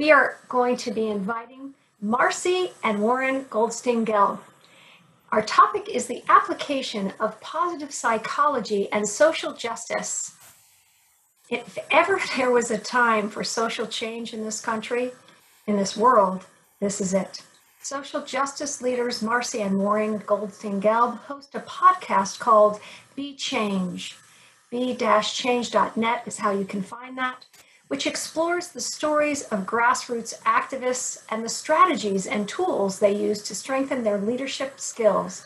we are going to be inviting Marcy and Warren Goldstein Gelb. Our topic is the application of positive psychology and social justice. If ever there was a time for social change in this country, in this world, this is it. Social justice leaders Marcy and Warren Goldstein Gelb host a podcast called Be Change. Be-change.net is how you can find that, which explores the stories of grassroots activists and the strategies and tools they use to strengthen their leadership skills.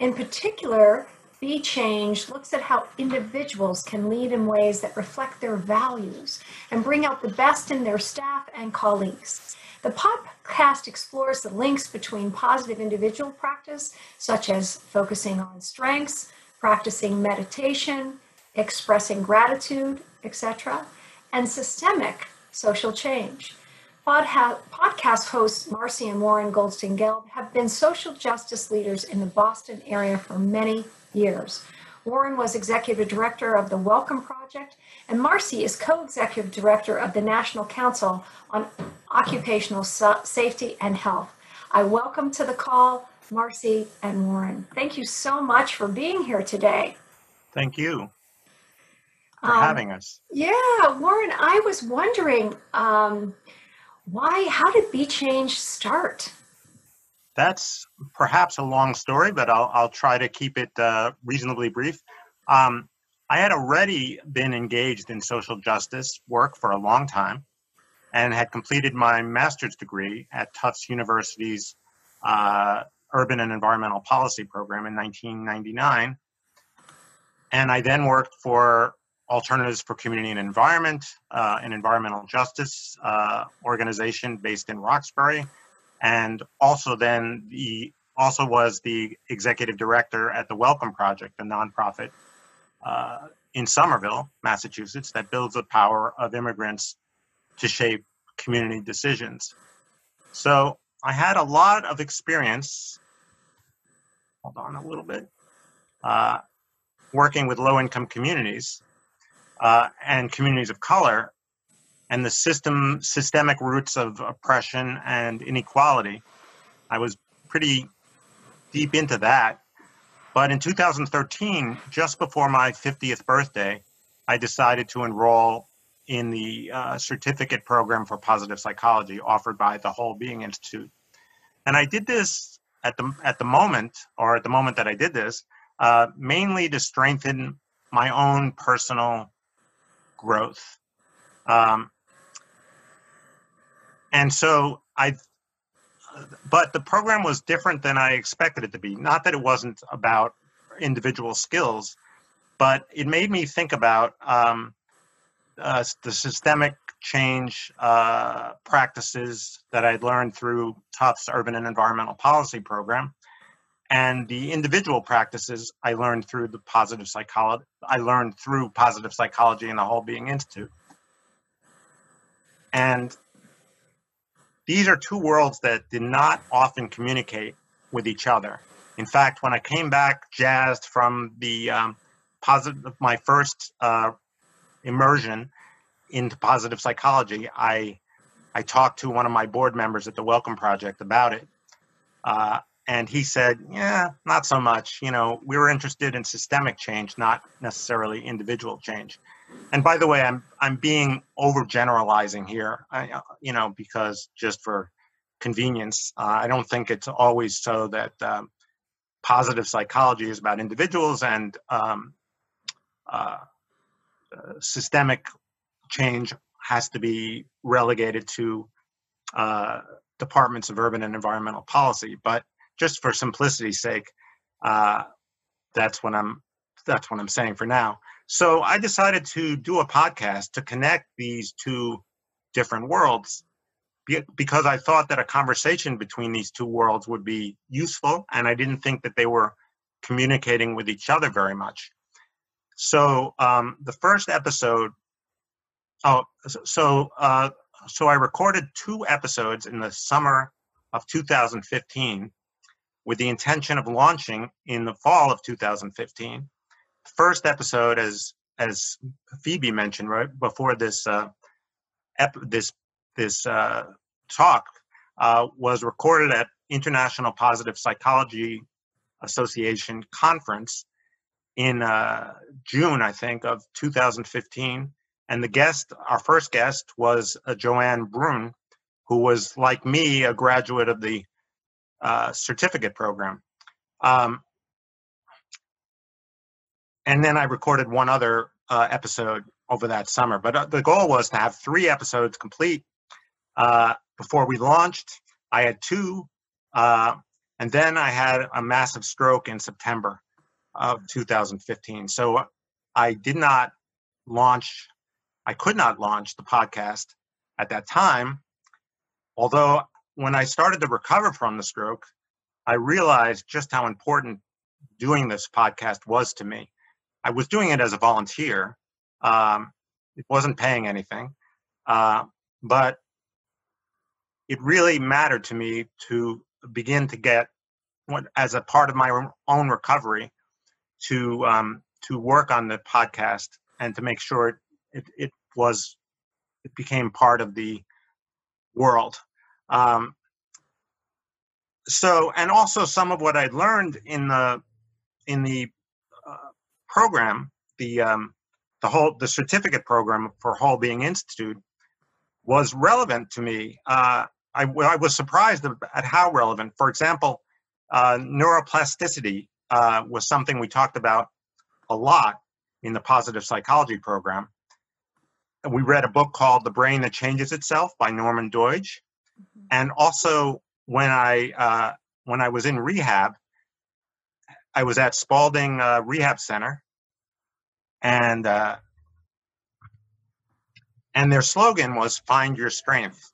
In particular, Be Change looks at how individuals can lead in ways that reflect their values and bring out the best in their staff and colleagues. The podcast explores the links between positive individual practice, such as focusing on strengths, practicing meditation, expressing gratitude, etc., and systemic social change. Podcast hosts Marcy and Warren Goldstein Gelb have been social justice leaders in the Boston area for many years. Warren was executive director of the Welcome Project, and Marcy is co executive director of the National Council on Occupational Safety and Health. I welcome to the call Marcy and Warren. Thank you so much for being here today. Thank you for um, having us. Yeah, Warren, I was wondering um, why, how did Be Change start? That's perhaps a long story, but I'll, I'll try to keep it uh, reasonably brief. Um, I had already been engaged in social justice work for a long time and had completed my master's degree at Tufts University's uh, Urban and Environmental Policy program in 1999. And I then worked for Alternatives for Community and Environment, uh, an environmental justice uh, organization based in Roxbury and also then the also was the executive director at the Welcome Project, a nonprofit uh, in Somerville, Massachusetts, that builds the power of immigrants to shape community decisions. So I had a lot of experience. Hold on a little bit. Uh, working with low income communities uh, and communities of color and the system systemic roots of oppression and inequality. I was pretty deep into that. But in 2013, just before my 50th birthday, I decided to enroll in the uh, certificate program for positive psychology offered by the Whole Being Institute. And I did this at the at the moment, or at the moment that I did this, uh, mainly to strengthen my own personal growth. Um, and so I, but the program was different than I expected it to be. Not that it wasn't about individual skills, but it made me think about um, uh, the systemic change uh, practices that I'd learned through Tufts Urban and Environmental Policy Program, and the individual practices I learned through the positive psychology. I learned through positive psychology and the Whole Being Institute. And these are two worlds that did not often communicate with each other. In fact, when I came back jazzed from the um, positive, my first uh, immersion into positive psychology, I I talked to one of my board members at the Welcome Project about it, uh, and he said, "Yeah, not so much. You know, we were interested in systemic change, not necessarily individual change." and by the way, I'm I'm being overgeneralizing here, I, uh, you know, because just for convenience, uh, I don't think it's always so that um, positive psychology is about individuals and um, uh, uh, systemic change has to be relegated to uh, departments of urban and environmental policy. But just for simplicity's sake, uh, that's what I'm that's what I'm saying for now. So I decided to do a podcast to connect these two different worlds because I thought that a conversation between these two worlds would be useful, and I didn't think that they were communicating with each other very much. So um, the first episode, oh, so uh, so I recorded two episodes in the summer of 2015 with the intention of launching in the fall of 2015 first episode, as as Phoebe mentioned right before this uh, ep- this this uh, talk uh, was recorded at International Positive Psychology Association conference in uh, June, I think, of 2015. And the guest, our first guest, was uh, Joanne Brun, who was like me, a graduate of the uh, certificate program. Um, and then I recorded one other uh, episode over that summer. But uh, the goal was to have three episodes complete uh, before we launched. I had two, uh, and then I had a massive stroke in September of 2015. So I did not launch, I could not launch the podcast at that time. Although when I started to recover from the stroke, I realized just how important doing this podcast was to me. I was doing it as a volunteer. Um, it wasn't paying anything, uh, but it really mattered to me to begin to get what as a part of my own recovery to um, to work on the podcast and to make sure it, it, it was it became part of the world. Um, so and also some of what I'd learned in the in the uh, program, the um, the whole the certificate program for Whole Being Institute was relevant to me. Uh, I, I, was surprised at how relevant. For example, uh, neuroplasticity uh, was something we talked about a lot in the positive psychology program. We read a book called The Brain That Changes Itself by Norman Doidge. Mm-hmm. And also, when I uh, when I was in rehab, I was at Spaulding uh, Rehab Center, and uh, and their slogan was "Find Your Strength."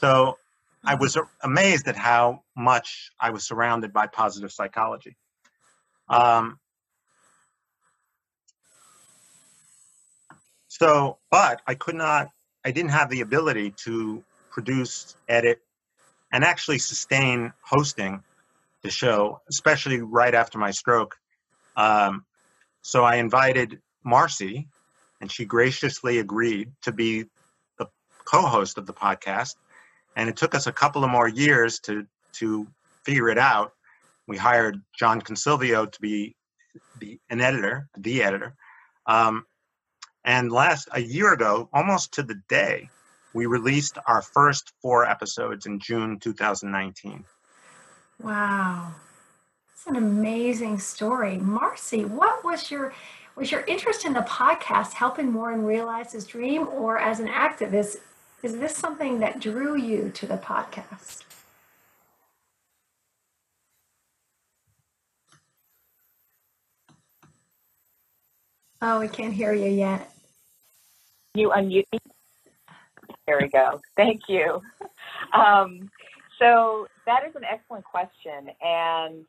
So I mm-hmm. was amazed at how much I was surrounded by positive psychology. Um, so, but I could not, I didn't have the ability to produce, edit, and actually sustain hosting the show, especially right after my stroke. Um, so I invited Marcy, and she graciously agreed to be the co-host of the podcast. And it took us a couple of more years to to figure it out. We hired John Consilvio to be the an editor, the editor. Um, and last a year ago, almost to the day, we released our first four episodes in June 2019. Wow. It's an amazing story. Marcy, what was your was your interest in the podcast helping Warren realize his dream or as an activist, is this something that drew you to the podcast? Oh, we can't hear you yet. You unmute me? There we go. Thank you. Um, so that is an excellent question. And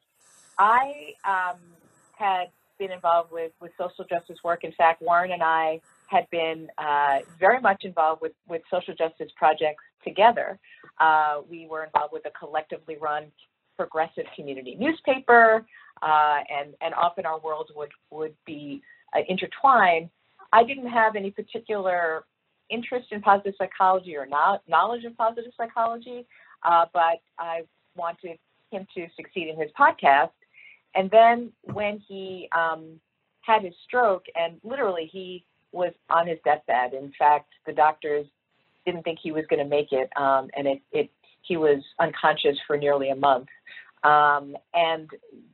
I um, had been involved with, with social justice work. In fact, Warren and I had been uh, very much involved with, with social justice projects together. Uh, we were involved with a collectively run progressive community newspaper, uh, and, and often our worlds would, would be uh, intertwined. I didn't have any particular interest in positive psychology or not, knowledge of positive psychology, uh, but I wanted him to succeed in his podcast. And then when he um, had his stroke, and literally he was on his deathbed. In fact, the doctors didn't think he was going to make it, um, and it, it he was unconscious for nearly a month. Um, and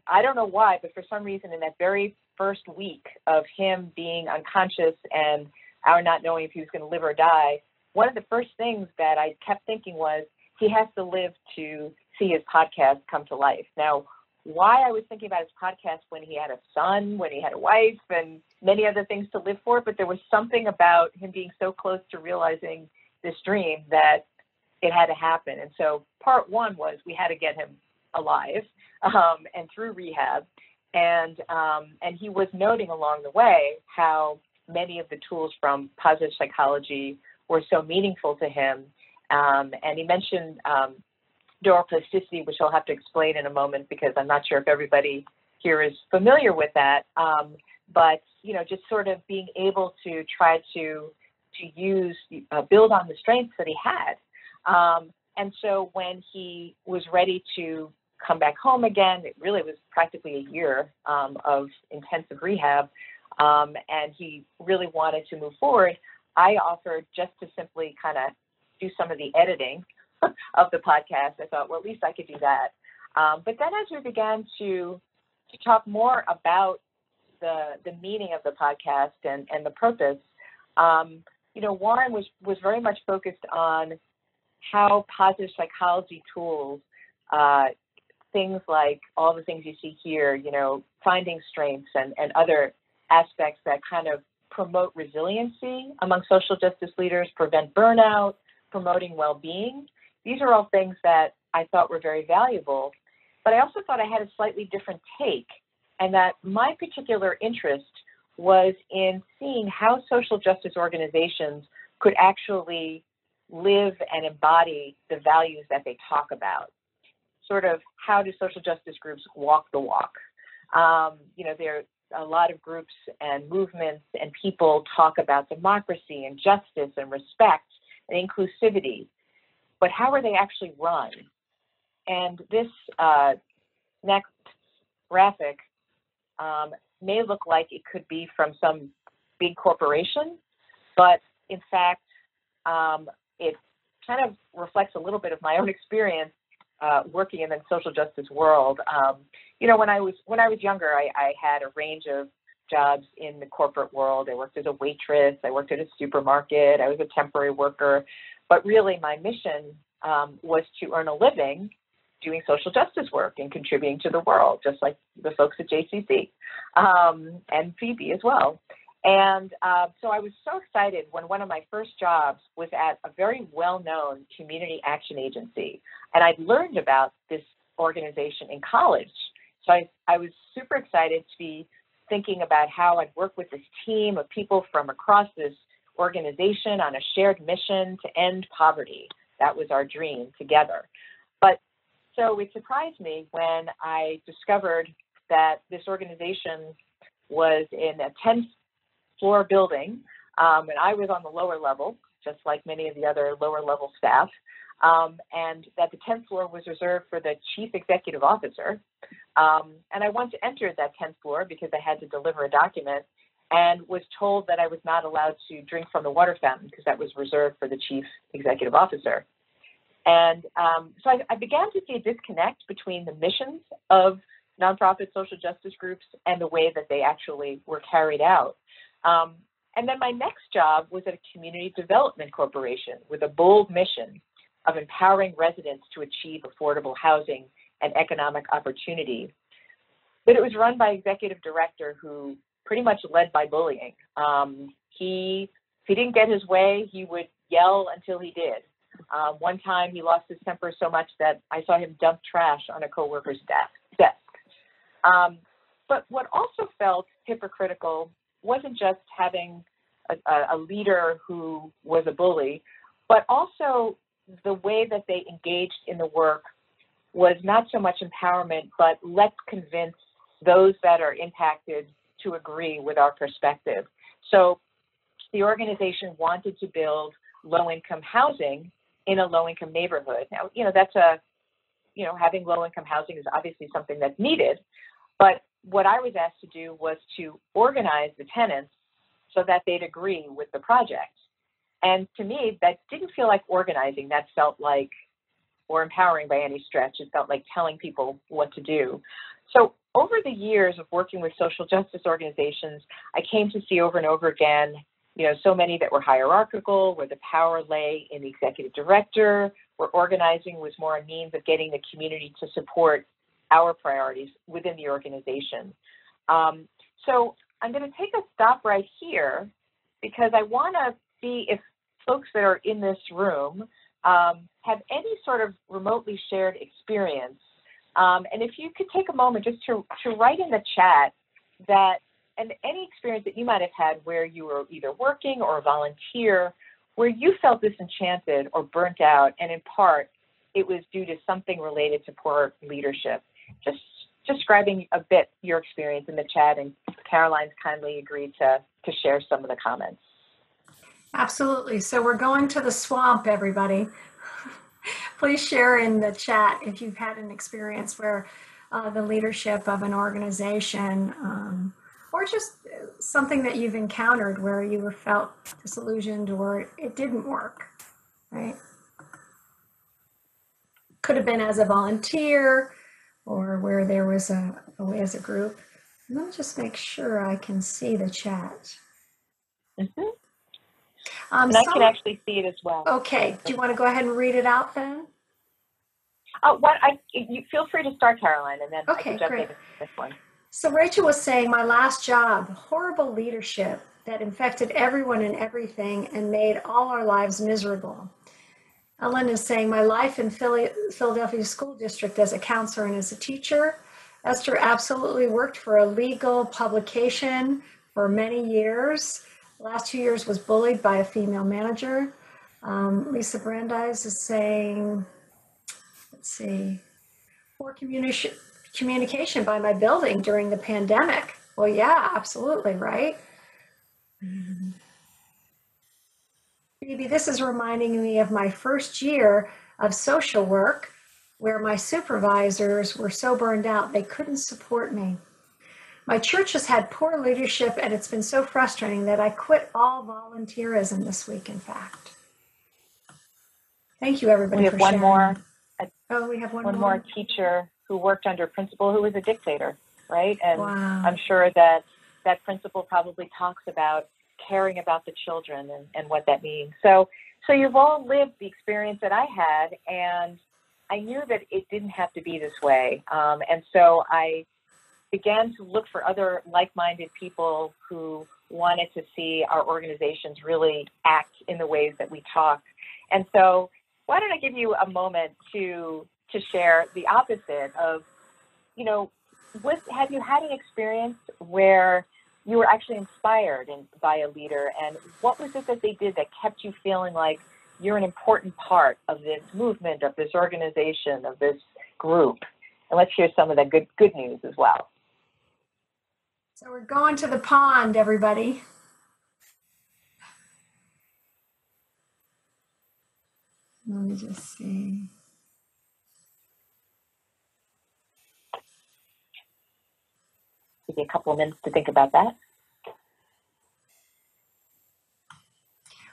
I don't know why, but for some reason, in that very first week of him being unconscious and our not knowing if he was going to live or die, one of the first things that I kept thinking was he has to live to see his podcast come to life. Now, why I was thinking about his podcast when he had a son, when he had a wife, and many other things to live for, but there was something about him being so close to realizing this dream that it had to happen. And so part one was we had to get him alive um, and through rehab. And um, and he was noting along the way how many of the tools from positive psychology were so meaningful to him. Um, and he mentioned um, neuroplasticity, which I'll have to explain in a moment because I'm not sure if everybody here is familiar with that. Um, but you know, just sort of being able to try to to use, uh, build on the strengths that he had. Um, and so when he was ready to come back home again, it really was practically a year um, of intensive rehab, um, and he really wanted to move forward. I offered just to simply kind of do some of the editing of the podcast. I thought, well, at least I could do that. Um, but then as we began to to talk more about the the meaning of the podcast and and the purpose, um, you know, Warren was was very much focused on how positive psychology tools, uh, things like all the things you see here, you know, finding strengths and and other aspects that kind of promote resiliency among social justice leaders, prevent burnout, promoting well-being. These are all things that I thought were very valuable. But I also thought I had a slightly different take, and that my particular interest was in seeing how social justice organizations could actually live and embody the values that they talk about. Sort of how do social justice groups walk the walk? Um, you know, there a lot of groups and movements and people talk about democracy and justice and respect and inclusivity, but how are they actually run? And this uh, next graphic um, may look like it could be from some big corporation, but in fact, um, it kind of reflects a little bit of my own experience uh, working in the social justice world. Um, you know, when I was when I was younger, I, I had a range of jobs in the corporate world. I worked as a waitress. I worked at a supermarket. I was a temporary worker. But really, my mission um, was to earn a living doing social justice work and contributing to the world, just like the folks at JCC um, and Phoebe as well. And uh, so I was so excited when one of my first jobs was at a very well known community action agency. And I'd learned about this organization in college. So I, I was super excited to be thinking about how I'd work with this team of people from across this organization on a shared mission to end poverty. That was our dream together. But so it surprised me when I discovered that this organization was in a 10 floor building, um, and I was on the lower level, just like many of the other lower level staff, um, and that the 10th floor was reserved for the chief executive officer. Um, and I went to enter that 10th floor because I had to deliver a document and was told that I was not allowed to drink from the water fountain because that was reserved for the chief executive officer. And um, so I, I, began to see a disconnect between the missions of nonprofit social justice groups and the way that they actually were carried out. Um, and then my next job was at a community development corporation with a bold mission of empowering residents to achieve affordable housing and economic opportunity. But it was run by executive director who pretty much led by bullying. Um, he, if he didn't get his way, he would yell until he did. Uh, one time he lost his temper so much that I saw him dump trash on a coworker's desk. desk. Um, but what also felt hypocritical wasn't just having a, a leader who was a bully, but also the way that they engaged in the work was not so much empowerment, but let's convince those that are impacted to agree with our perspective. So the organization wanted to build low income housing in a low income neighborhood. Now, you know, that's a, you know, having low income housing is obviously something that's needed, but what I was asked to do was to organize the tenants so that they'd agree with the project. And to me, that didn't feel like organizing. That felt like, or empowering by any stretch. It felt like telling people what to do. So over the years of working with social justice organizations, I came to see over and over again, you know, so many that were hierarchical, where the power lay in the executive director, where organizing was more a means of getting the community to support our priorities within the organization. Um, so I'm going to take a stop right here because I want to see if folks that are in this room um, have any sort of remotely shared experience. Um, and if you could take a moment just to, to write in the chat that, and any experience that you might have had where you were either working or a volunteer, where you felt disenchanted or burnt out, and in part, it was due to something related to poor leadership just describing a bit your experience in the chat, and Caroline's kindly agreed to, to share some of the comments. Absolutely. So we're going to the swamp, everybody. Please share in the chat if you've had an experience where uh, the leadership of an organization um, or just something that you've encountered where you were felt disillusioned or it didn't work, right? Could have been as a volunteer or where there was a, a way as a group. Let me just make sure I can see the chat. Mhm. Um, And I can actually see it as well. okay, do you want to go ahead and read it out then? Uh, what I, you feel free to start, Caroline, and then Okay, can jump great. this one. So Rachel was saying, my last job, horrible leadership that infected everyone and everything and made all our lives miserable. Ellen is saying, my life in Philly, Philadelphia School District as a counselor and as a teacher. Esther absolutely worked for a legal publication for many years. Last two years was bullied by a female manager. Um, Lisa Brandeis is saying, let's see, poor communication communication by my building during the pandemic. Well, yeah, absolutely, right? Phoebe, this is reminding me of my first year of social work where my supervisors were so burned out they couldn't support me. My church has had poor leadership and it's been so frustrating that I quit all volunteerism this week, in fact. Thank you, everybody. We have one sharing. more, Oh, we have one, one more teacher who worked under a principal who was a dictator, right? And Wow. I'm sure that that principal probably talks about caring about the children and, and what that means. So, so you've all lived the experience that I had, and I knew that it didn't have to be this way. Um, and so I began to look for other like-minded people who wanted to see our organizations really act in the ways that we talk. And so, why don't I give you a moment to to share the opposite of, you know, what have you had an experience where you were actually inspired in, by a leader, and what was it that they did that kept you feeling like you're an important part of this movement, of this organization, of this group? And let's hear some of the good good news as well. So we're going to the pond, everybody. Let me just see. Give you a couple of minutes to think about that.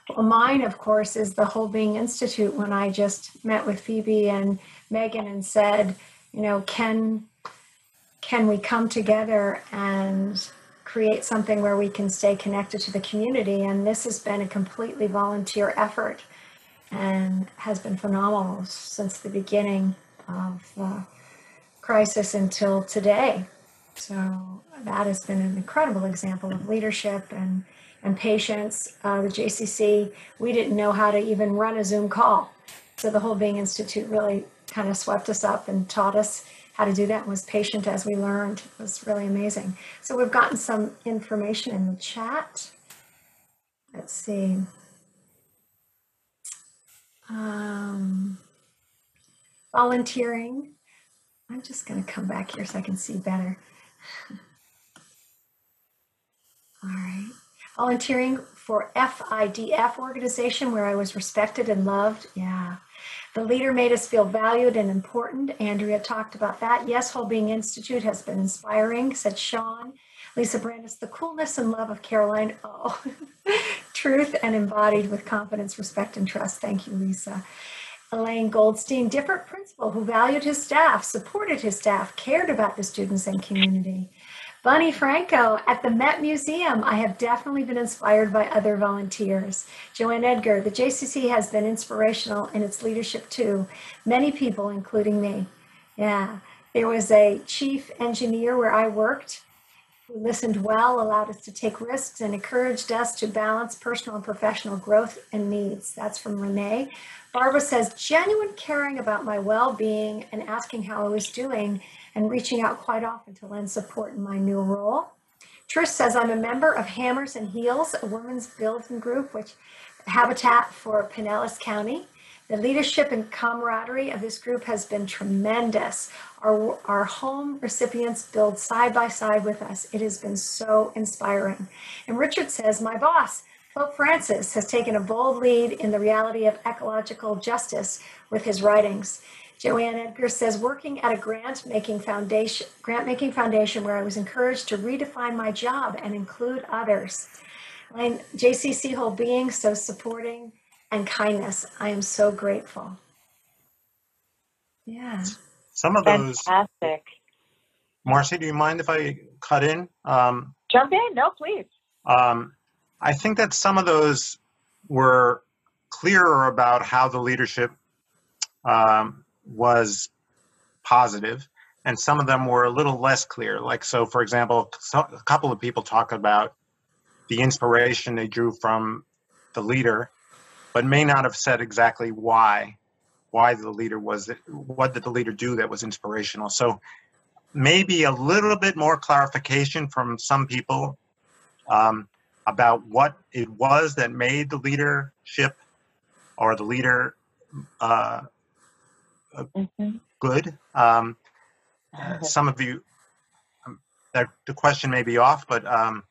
Well, mine, of course, is the Whole Being Institute. When I just met with Phoebe and Megan and said, you know, can can we come together and create something where we can stay connected to the community? And this has been a completely volunteer effort and has been phenomenal since the beginning of the crisis until today. So that has been an incredible example of leadership and and patience. Uh, the JCC, we didn't know how to even run a Zoom call. So the Whole Being Institute really kind of swept us up and taught us how to do that was patient as we learned. It was really amazing. So we've gotten some information in the chat. Let's see. Um, volunteering. I'm just going to come back here so I can see better. All right. Volunteering for FIDF organization where I was respected and loved. Yeah. The leader made us feel valued and important. Andrea talked about that. Yes, Whole Being Institute has been inspiring, said Sean. Lisa Brandis, the coolness and love of Caroline. Oh, truth and embodied with confidence, respect, and trust. Thank you, Lisa. Elaine Goldstein, different principal who valued his staff, supported his staff, cared about the students and community. Bunny Franco at the Met Museum. I have definitely been inspired by other volunteers. Joanne Edgar, the JCC has been inspirational in its leadership too. Many people, including me. Yeah. There was a chief engineer where I worked who listened well, allowed us to take risks, and encouraged us to balance personal and professional growth and needs. That's from Renee. Barbara says, genuine caring about my well being and asking how I was doing and reaching out quite often to lend support in my new role. Trish says, I'm a member of Hammers and Heels, a women's building group, which Habitat for Pinellas County. The leadership and camaraderie of this group has been tremendous. Our, our home recipients build side by side with us. It has been so inspiring. And Richard says, My boss, Pope Francis has taken a bold lead in the reality of ecological justice with his writings. Joanne Edgar says, working at a grant making foundation, grant making foundation where I was encouraged to redefine my job and include others. Elaine, JCC whole being so supporting and kindness. I am so grateful. Yeah. Some of those, Fantastic. Marcy, do you mind if I cut in? Um, Jump in. No, please. um, I think that some of those were clearer about how the leadership um, was positive, and some of them were a little less clear. Like, so for example, a couple of people talk about the inspiration they drew from the leader, but may not have said exactly why. Why the leader was, what did the leader do that was inspirational? So maybe a little bit more clarification from some people um, about what it was that made the leadership or the leader uh, Mhm. good. Um, some of you, um, that the question may be off, but um,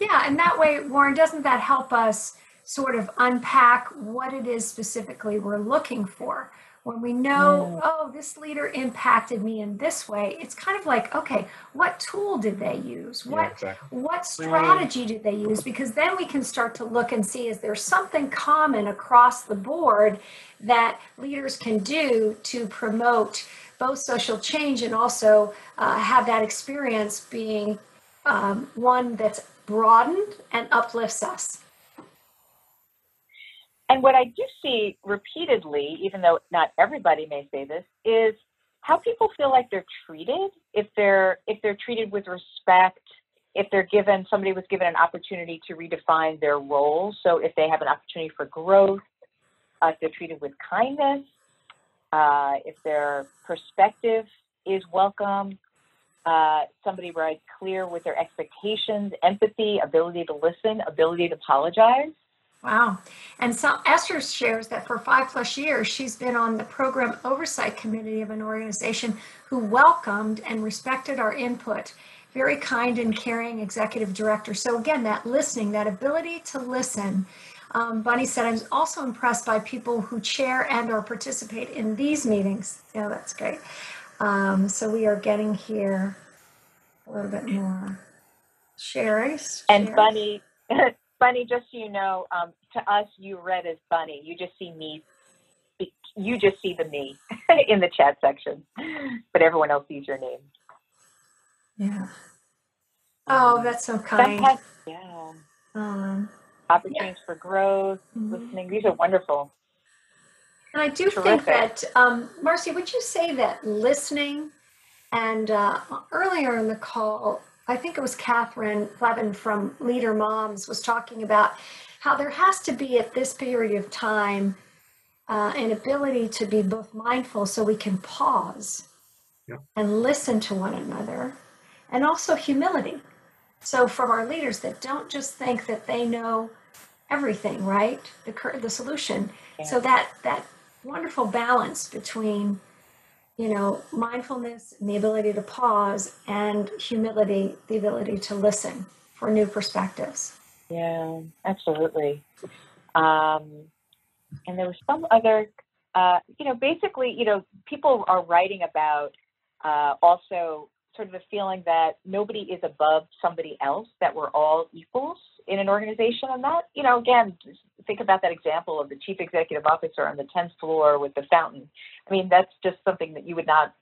Yeah, and that way, Warren, doesn't that help us sort of unpack what it is specifically we're looking for? When we know, oh, this leader impacted me in this way, it's kind of like, okay, what tool did they use? What exactly. what strategy did they use? Because then we can start to look and see is there something common across the board that leaders can do to promote both social change and also uh, have that experience being um, one that's broadened and uplifts us. And what I do see repeatedly, even though not everybody may say this, is how people feel like they're treated. If they're if they're treated with respect, if they're given somebody was given an opportunity to redefine their role. So if they have an opportunity for growth, uh, if they're treated with kindness, uh, if their perspective is welcome, uh, somebody writes clear with their expectations, empathy, ability to listen, ability to apologize. Wow. And so Esther shares that for five plus years, she's been on the program oversight committee of an organization who welcomed and respected our input. Very kind and caring executive director. So, again, that listening, that ability to listen. Um, Bunny said, I'm also impressed by people who chair and or participate in these meetings. Yeah, that's great. Um, so, we are getting here a little bit more. Sherry? And Bunny, Bunny, just so you know, um, to us, you read as Bunny. You just see me. You just see the me in the chat section, but everyone else sees your name. Yeah. Oh, that's so kind. Fantastic. Yeah. Um, Opportunities for growth, mhm. listening. These are wonderful. And I do Terrific. think that, um, Marcy, would you say that listening and uh, earlier in the call, I think it was Catherine Levin from Leader Moms was talking about how there has to be at this period of time uh, an ability to be both mindful so we can pause Yeah. and listen to one another, and also humility. So, from our leaders that don't just think that they know everything, right? The, cur- the solution. So that that wonderful balance between, you know, mindfulness and the ability to pause and humility, the ability to listen for new perspectives. Yeah, absolutely. Um, and there was some other, uh, you know, basically, you know, people are writing about uh, also sort of the feeling that nobody is above somebody else, that we're all equals in an organization. And that, you know, again, think about that example of the chief executive officer on the 10th floor with the fountain. I mean, that's just something that you would not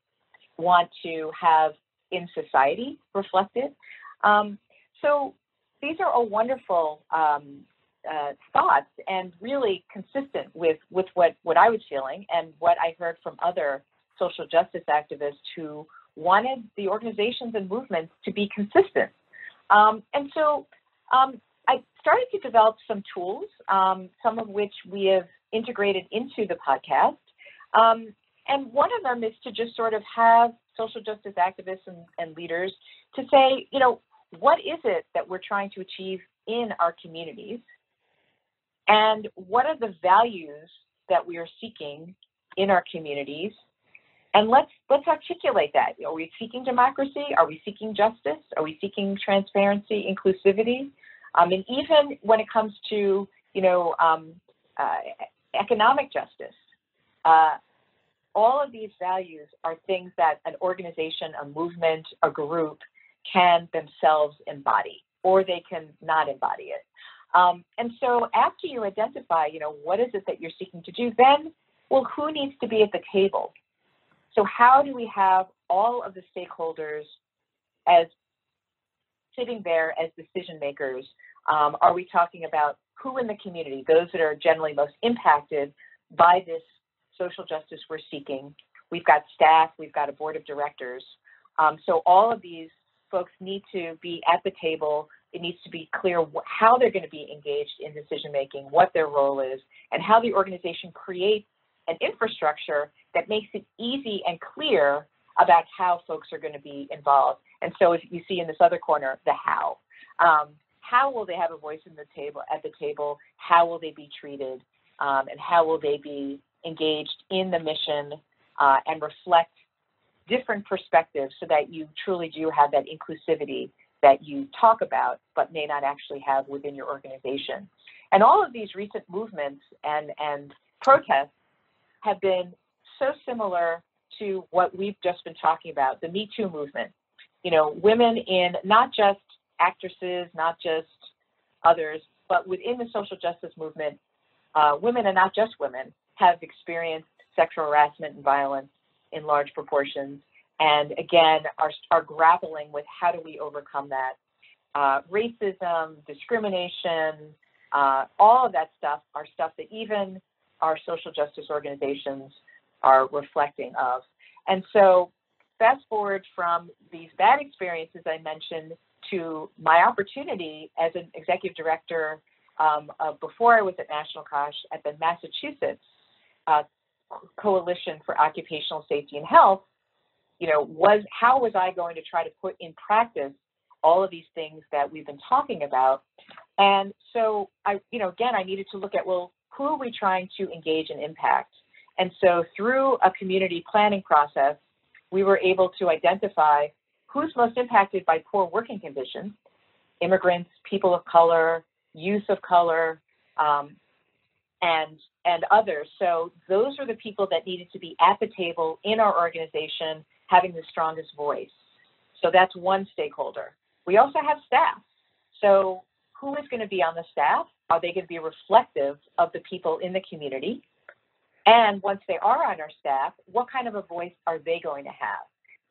want to have in society reflected. Um, so these are all wonderful um, uh, thoughts and really consistent with, with what, what I was feeling and what I heard from other social justice activists who wanted the organizations and movements to be consistent. Um, and so um, started to develop some tools, um, some of which we have integrated into the podcast. Um, and one of them is to just sort of have social justice activists and, and leaders to say, you know, what is it that we're trying to achieve in our communities? And what are the values that we are seeking in our communities? And let's let's articulate that. Are we seeking democracy? Are we seeking justice? Are we seeking transparency, inclusivity? Um, and even when it comes to, you know, um, uh, economic justice, uh, all of these values are things that an organization, a movement, a group can themselves embody, or they can not embody it. Um, and so after you identify, you know, what is it that you're seeking to do, then, well, who needs to be at the table? So how do we have all of the stakeholders as sitting there as decision makers? Um, are we talking about who in the community, those that are generally most impacted by this social justice we're seeking? We've got staff, we've got a board of directors. Um, so all of these folks need to be at the table. It needs to be clear how they're going to be engaged in decision making, what their role is, and how the organization creates an infrastructure that makes it easy and clear about how folks are going to be involved. And so if you see in this other corner, the how. Um, how will they have a voice in the table at the table? How will they be treated? Um, and how will they be engaged in the mission uh, and reflect different perspectives so that you truly do have that inclusivity that you talk about but may not actually have within your organization. And all of these recent movements and, and protests have been so similar to what we've just been talking about, the Me Too movement. You know, women in not just actresses, not just others, but within the social justice movement, uh, women and not just women have experienced sexual harassment and violence in large proportions. And again, are, are grappling with how do we overcome that. Uh, racism, discrimination, uh, all of that stuff are stuff that even our social justice organizations are reflecting of. And so fast forward from these bad experiences I mentioned to my opportunity as an executive director um, before I was at National COSH at the Massachusetts uh, Coalition for Occupational Safety and Health, you know, was how was I going to try to put in practice all of these things that we've been talking about? And so I, you know, again, I needed to look at, well, who are we trying to engage and impact? And so through a community planning process, we were able to identify who's most impacted by poor working conditions, immigrants, people of color, youth of color, um, and, and others. So those are the people that needed to be at the table in our organization having the strongest voice. So that's one stakeholder. We also have staff. So who is going to be on the staff? Are they going to be reflective of the people in the community? And once they are on our staff, what kind of a voice are they going to have?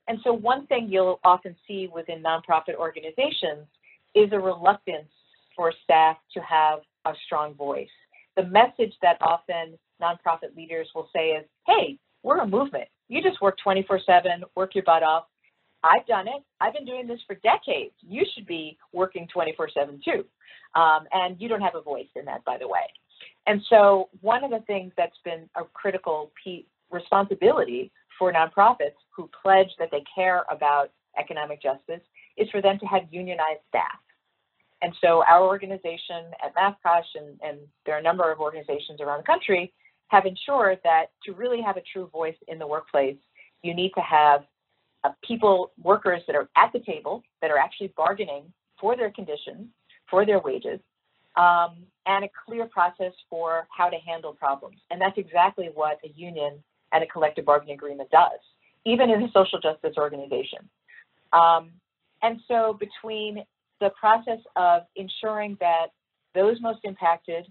And so one thing you'll often see within nonprofit organizations is a reluctance for staff to have a strong voice. The message that often nonprofit leaders will say is, hey, we're a movement. You just work 24 7, work your butt off. I've done it. I've been doing this for decades. You should be working 24 7 too. Um, and you don't have a voice in that, by the way. And so, one of the things that's been a critical responsibility for nonprofits who pledge that they care about economic justice is for them to have unionized staff. And so, our organization at MassCOSH, and, and there are a number of organizations around the country, have ensured that to really have a true voice in the workplace, you need to have uh, people, workers that are at the table, that are actually bargaining for their conditions, for their wages, um, and a clear process for how to handle problems. And that's exactly what a union and a collective bargaining agreement does, even in a social justice organization. Um, and so between the process of ensuring that those most impacted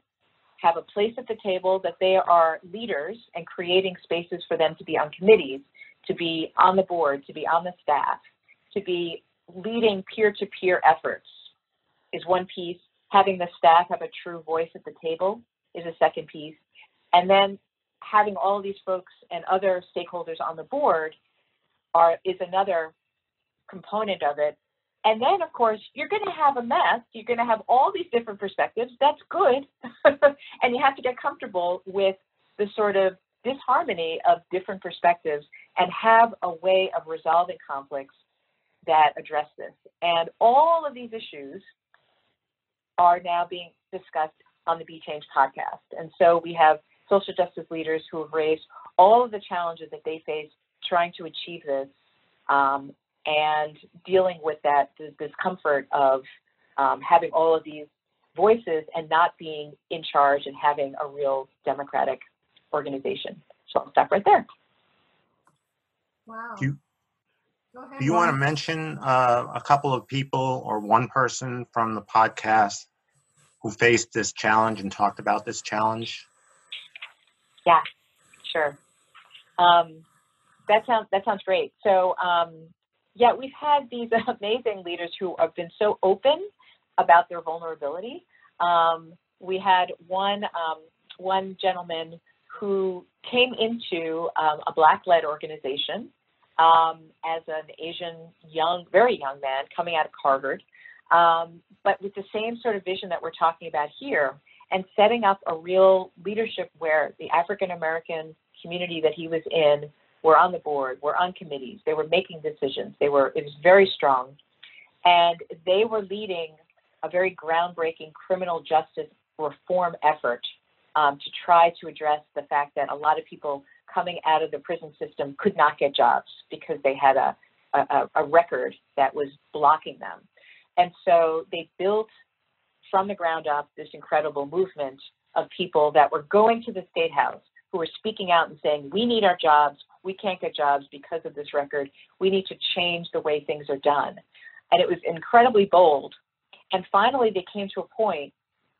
have a place at the table, that they are leaders and creating spaces for them to be on committees, to be on the board, to be on the staff, to be leading peer-to-peer -peer efforts is one piece. Having the staff have a true voice at the table is a second piece. And then having all these folks and other stakeholders on the board are is another component of it and then, of course, you're going to have a mess. You're going to have all these different perspectives. That's good. and you have to get comfortable with the sort of disharmony of different perspectives and have a way of resolving conflicts that address this. And all of these issues are now being discussed on the Be Change podcast. And so we have social justice leaders who have raised all of the challenges that they face trying to achieve this. Um, and dealing with that discomfort of um, having all of these voices and not being in charge and having a real democratic organization. So I'll stop right there. Wow. Do you- Go ahead, Do you want to mention uh, a couple of people or one person from the podcast who faced this challenge and talked about this challenge? Yeah, sure. Um, that sounds that sounds great. So um, yeah, we've had these amazing leaders who have been so open about their vulnerability. Um, we had one um, one gentleman who came into um, a black-led organization um, as an Asian young, very young man coming out of Harvard, um, but with the same sort of vision that we're talking about here, and setting up a real leadership where the African American community that he was in were on the board, were on committees, they were making decisions, they were, it was very strong. And they were leading a very groundbreaking criminal justice reform effort um, to try to address the fact that a lot of people coming out of the prison system could not get jobs because they had a, a, a record that was blocking them. And so they built from the ground up this incredible movement of people that were going to the state house who were speaking out and saying, we need our jobs. We can't get jobs because of this record. We need to change the way things are done. And it was incredibly bold. And finally, they came to a point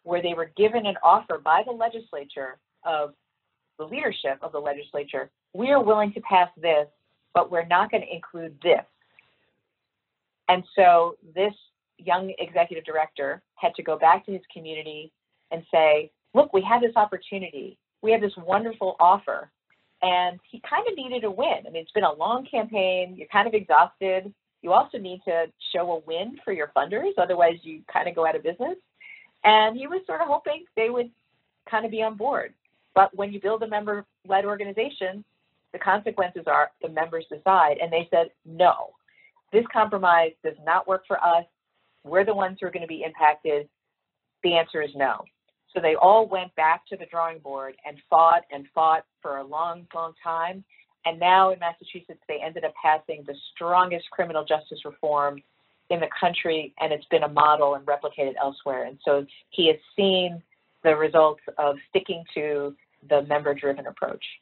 where they were given an offer by the legislature of the leadership of the legislature. We are willing to pass this, but we're not going to include this. And so this young executive director had to go back to his community and say, look, we have this opportunity. We have this wonderful offer. And he kind of needed a win. I mean, it's been a long campaign. You're kind of exhausted. You also need to show a win for your funders. Otherwise, you kind of go out of business. And he was sort of hoping they would kind of be on board. But when you build a member led organization, the consequences are the members decide. And they said, no, this compromise does not work for us. We're the ones who are going to be impacted. The answer is no. So they all went back to the drawing board and fought and fought for a long, long time. And now in Massachusetts, they ended up passing the strongest criminal justice reform in the country, and it's been a model and replicated elsewhere. And so he has seen the results of sticking to the member driven approach.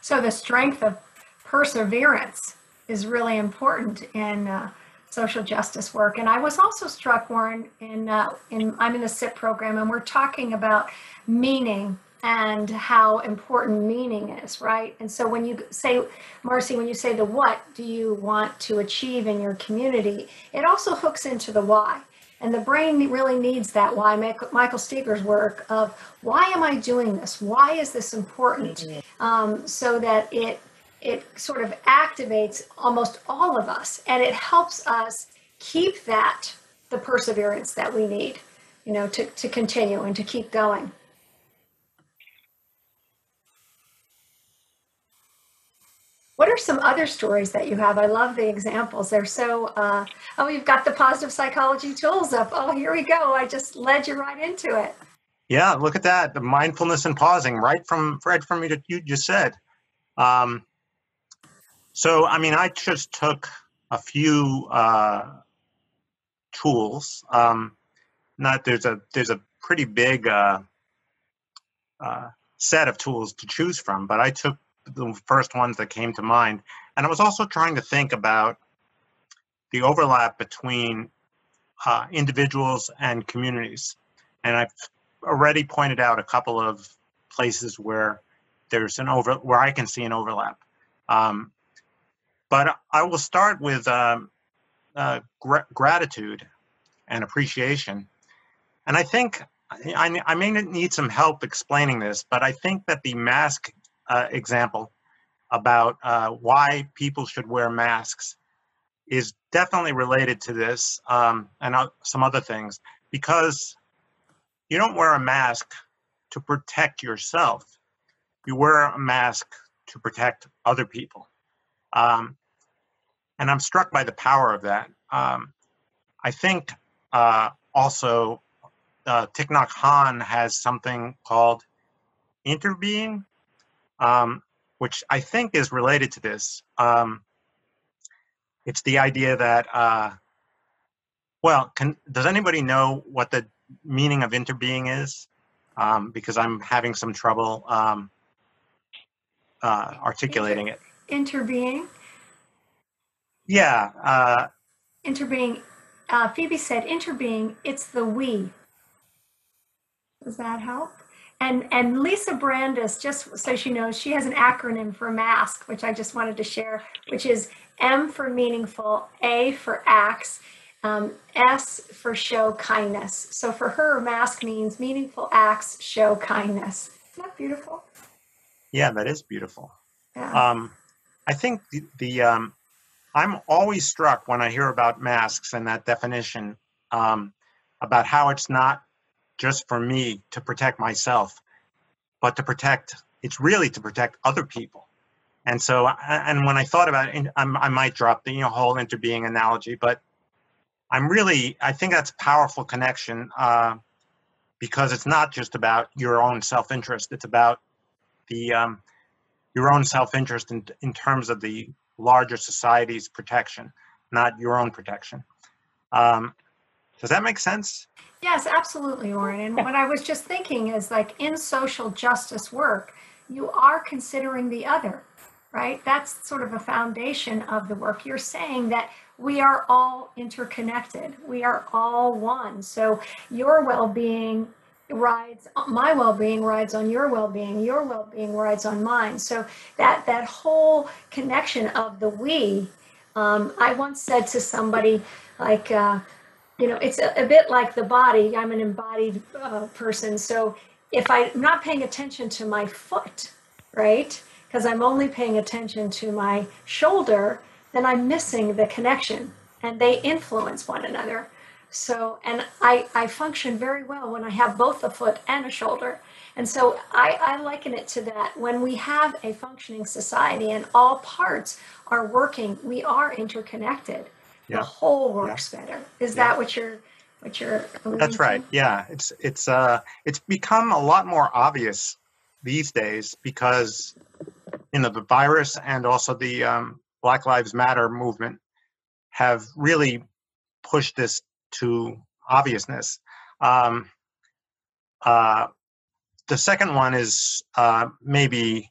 So the strength of perseverance is really important in uh, social justice work. And I was also struck, Warren, in, uh, in I'm in the CiPP program, and we're talking about meaning and how important meaning is, right? And so when you say, Marcy, when you say the what do you want to achieve in your community, it also hooks into the why. And the brain really needs that why. Michael Steger's work of why am I doing this? Why is this important? Um, so that it it sort of activates almost all of us, and it helps us keep that the perseverance that we need, you know, to to continue and to keep going. What are some other stories that you have? I love the examples. They're so, uh, oh, you've got the positive psychology tools up. Oh, here we go. I just led you right into it. Yeah, look at that. The mindfulness and pausing right from right from what you just said. Um, so, I mean, I just took a few uh, tools. Um, not there's a there's a pretty big uh, uh, set of tools to choose from, but I took the first ones that came to mind. And I was also trying to think about the overlap between uh, individuals and communities. And I've already pointed out a couple of places where there's an over where I can see an overlap. Um, but I will start with um, uh, gr- gratitude and appreciation. And I think I, I may need some help explaining this, but I think that the mask uh, example about uh, why people should wear masks is definitely related to this um, and some other things because you don't wear a mask to protect yourself. You wear a mask to protect other people. Um, and I'm struck by the power of that. Um, I think uh, also uh, Thich Nhat Hanh has something called interbeing, um, which I think is related to this. Um, it's the idea that, uh, well, can, does anybody know what the meaning of interbeing is, um, because I'm having some trouble um, uh, articulating it. Interbeing. Yeah, uh, Interbeing. Uh, Phoebe said interbeing. It's the we. Does that help? And and Lisa Brandis, just so she knows, she has an acronym for MASK, which I just wanted to share, which is M for meaningful, A for acts, um, S for show kindness. So for her, MASK means meaningful acts show kindness. Isn't that beautiful? yeah, that is beautiful. Yeah. Um, I think the, the um, I'm always struck when I hear about masks and that definition um, about how it's not just for me to protect myself, but to protect. It's really to protect other people. And so, and when I thought about it, I might drop the you know, whole interbeing analogy, but I'm really, I think that's a powerful connection uh, because it's not just about your own self-interest. It's about the um, your own self-interest in, in terms of the larger society's protection, not your own protection. Um, does that make sense? Yes, absolutely, Lauren. And what I was just thinking is like in social justice work, you are considering the other, right? That's sort of a foundation of the work. You're saying that we are all interconnected, we are all one. So your well being rides my well-being rides on your well-being your well-being rides on mine so that that whole connection of the we um, i once said to somebody like uh, you know it's a, a bit like the body. I'm an embodied uh, person. So if i'm not paying attention to my foot right? Because i'm only paying attention to my shoulder then i'm missing the connection and they influence one another. So and i i function very well when i have both a foot and a shoulder. And so I, I liken it to that. When we have a functioning society and all parts are working we are interconnected Yeah. the whole works better. Is Yeah. that what you're what you're That's to? right. Yeah, it's it's uh it's become a lot more obvious these days because you know the virus and also the um, Black Lives Matter movement have really pushed this to obviousness. Um, uh, the second one is uh, maybe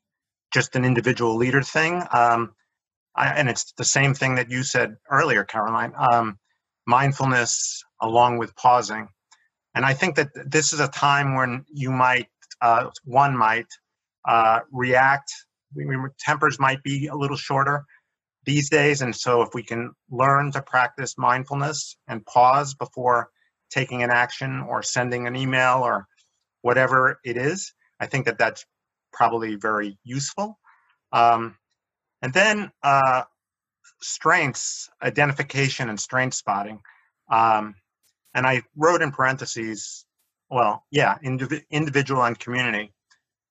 just an individual leader thing, um, I, and it's the same thing that you said earlier, Caroline. Um, mindfulness along with pausing. And I think that this is a time when you might, uh, one might uh, react. We- we- Tempers might be a little shorter these days. And so if we can learn to practice mindfulness and pause before taking an action or sending an email or whatever it is, I think that that's probably very useful. Um, and then uh, strengths, identification and strength spotting. Um, and I wrote in parentheses, well, yeah, indiv- individual and community.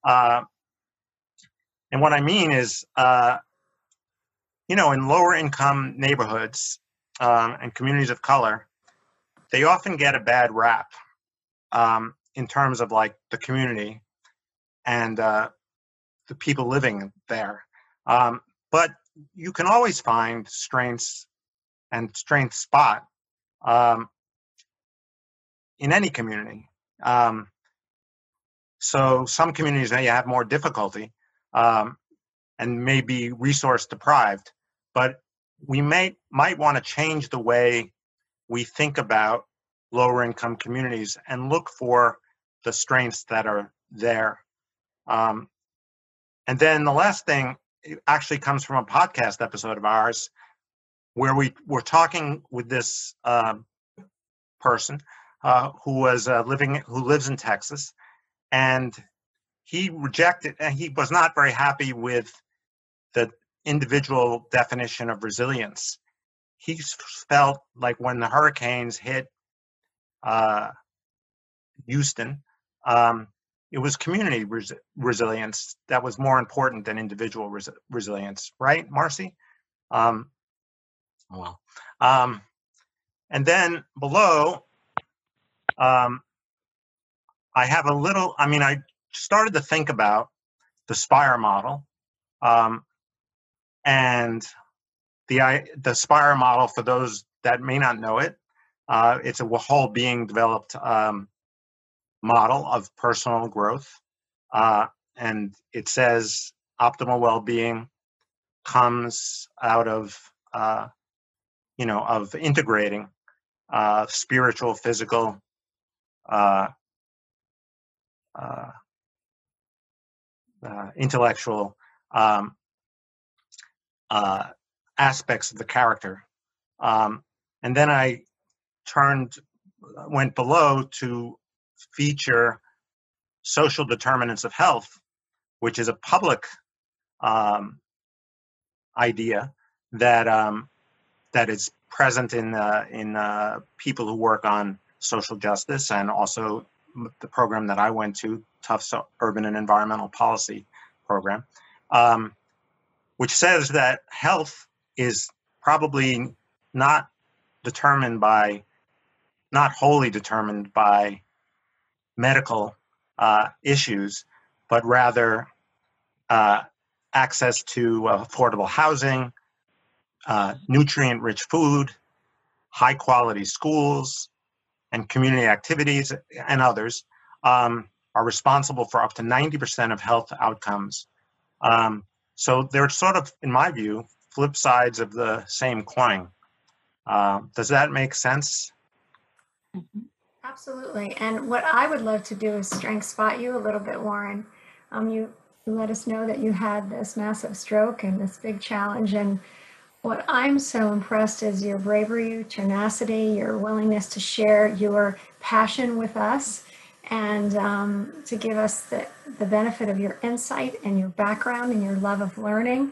Uh, and what I mean is, uh, you know, in lower income neighborhoods um, and communities of color, they often get a bad rap um, in terms of like the community and uh, the people living there. Um, but you can always find strengths and strength spot um, in any community. Um, so some communities may have more difficulty um, and may be resource deprived, but we may might want to change the way we think about lower income communities and look for the strengths that are there. Um, and then the last thing actually comes from a podcast episode of ours where we were talking with this um, person uh, who was uh, living who lives in Texas, and he rejected and he was not very happy with the individual definition of resilience. He felt like when the hurricanes hit uh, Houston, um, it was community res- resilience that was more important than individual res- resilience, right, Marcy? Um, oh well, um, and then below, um, I have a little. I mean, I started to think about the Spire model, um, and the I, the Spire model. For those that may not know it, uh, it's a whole being developed um, model of personal growth. Uh, and it says optimal well-being comes out of, uh, you know, of integrating uh, spiritual, physical, uh, uh, uh, intellectual um, aspects of the character. Um, and then I turned, went below to feature social determinants of health, which is a public um, idea that um, that is present in uh, in uh, people who work on social justice and also the program that I went to, Tufts Urban and Environmental Policy Program, um, which says that health is probably not determined by, not wholly determined by medical uh, issues, but rather uh, access to uh, affordable housing, uh, nutrient rich food, high quality schools, and community activities and others um, are responsible for up to 90% of health outcomes. Um, so they're sort of, in my view, flip sides of the same coin. Uh, does that make sense? Absolutely. And what I would love to do is strength spot you a little bit, Warren. Um, you, let us know that you had this massive stroke and this big challenge. And what I'm so impressed is your bravery, your tenacity, your willingness to share your passion with us and um, to give us the, the benefit of your insight and your background and your love of learning.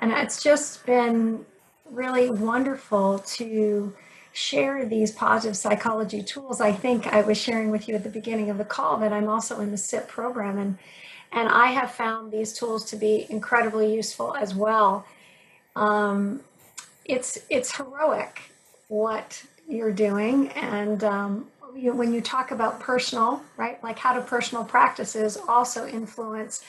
And it's just been really wonderful to share these positive psychology tools. I think I was sharing with you at the beginning of the call that I'm also in the CiPP program and and I have found these tools to be incredibly useful as well. Um, it's it's heroic what you're doing, and um, you, when you talk about personal, right? Like how do personal practices also influence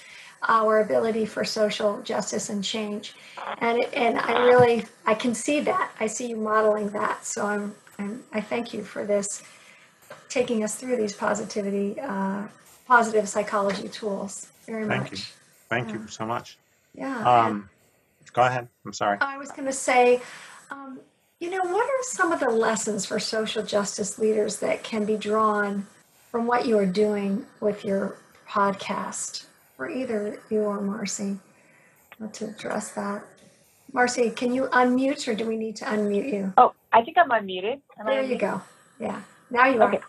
our ability for social justice and change? And and I really I can see that. I see you modeling that. So I'm, I'm I thank you for this, taking us through these positivity, uh, positive psychology tools. Very Thank much. you. Thank you so much. Yeah. and- Um, go ahead. I'm sorry. I was going to say, um, you know, what are some of the lessons for social justice leaders that can be drawn from what you are doing with your podcast? For either you or Marcy, to address that. Marcy, can you unmute or do we need to unmute you? Oh, I think I'm unmuted. Am I There you go. Yeah, now you are. Okay.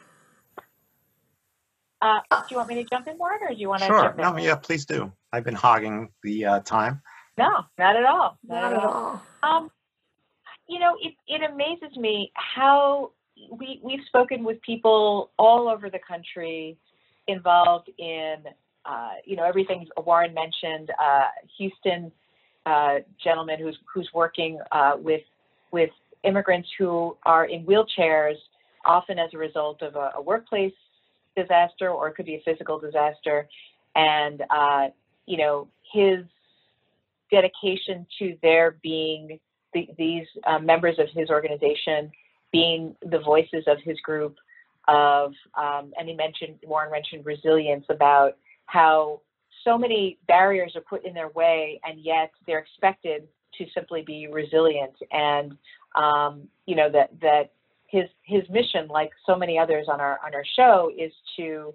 Uh, do you want me to jump in, Warren, or do you want to Sure. jump in? No, yeah, please do. I've been hogging the uh, time. No, not at all. Not at all. Um, you know, it, it amazes me how we we've spoken with people all over the country involved in uh, you know everything Warren mentioned. Uh, Houston uh, gentleman who's who's working uh, with with immigrants who are in wheelchairs, often as a result of a, a workplace disaster or it could be a physical disaster, and uh, you know his dedication to their being the, these members of his organization being the voices of his group of um, and he mentioned warren mentioned resilience about how so many barriers are put in their way and yet they're expected to simply be resilient. And um, you know that that his his mission like so many others on our on our show is to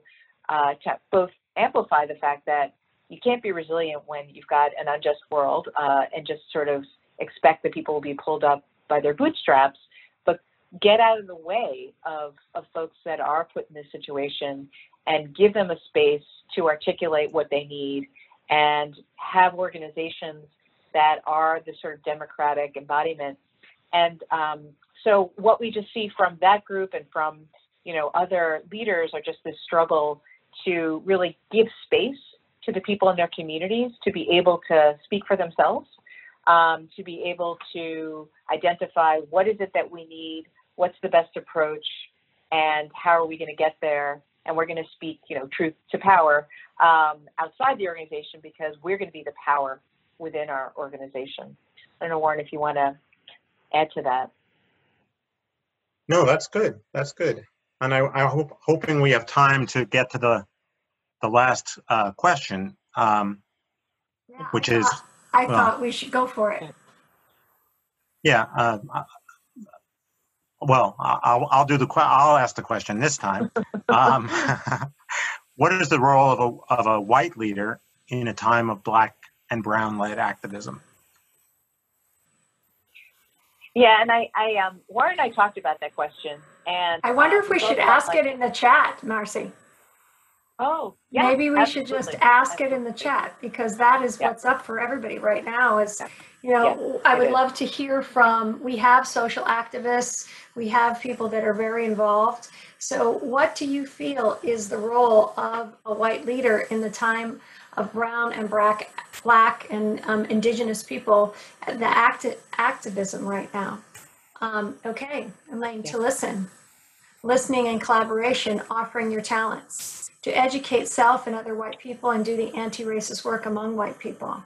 uh, to both amplify the fact that you can't be resilient when you've got an unjust world uh, and just sort of expect that people will be pulled up by their bootstraps, but get out of the way of, of folks that are put in this situation and give them a space to articulate what they need and have organizations that are the sort of democratic embodiment. And um, so what we just see from that group and from you know other leaders are just this struggle to really give space to the people in their communities to be able to speak for themselves, um, to be able to identify what is it that we need, what's the best approach, and how are we going to get there. And we're going to speak, you know, truth to power um, outside the organization because we're going to be the power within our organization. I don't know, Warren, if you want to add to that. No, that's good. That's good. And I, I hope, hoping we have time to get to the, the last uh, question, um, Yeah, which I is, thought- I well- thought we should go for it. yeah. uh, uh, Well, I- I'll, I'll do the, I'll ask the question this time. Um, What is the role of a, of a white leader in a time of black and brown led activism? Yeah, and I, I, um, Warren and I talked about that question, and I wonder um, if we should ask like- it in the chat, Marcy. Oh, yeah. Maybe we should just absolutely. ask it in the chat because that is Yeah. what's up for everybody right now is, you know, Yeah, I would is. love to hear from, we have social activists, we have people that are very involved. So what do you feel is the role of a white leader in the time of brown and black, black and um, indigenous people, the acti- activism right now? Um, okay, Elaine, to listen. Listening and collaboration, offering your talents to educate self and other white people and do the anti-racist work among white people.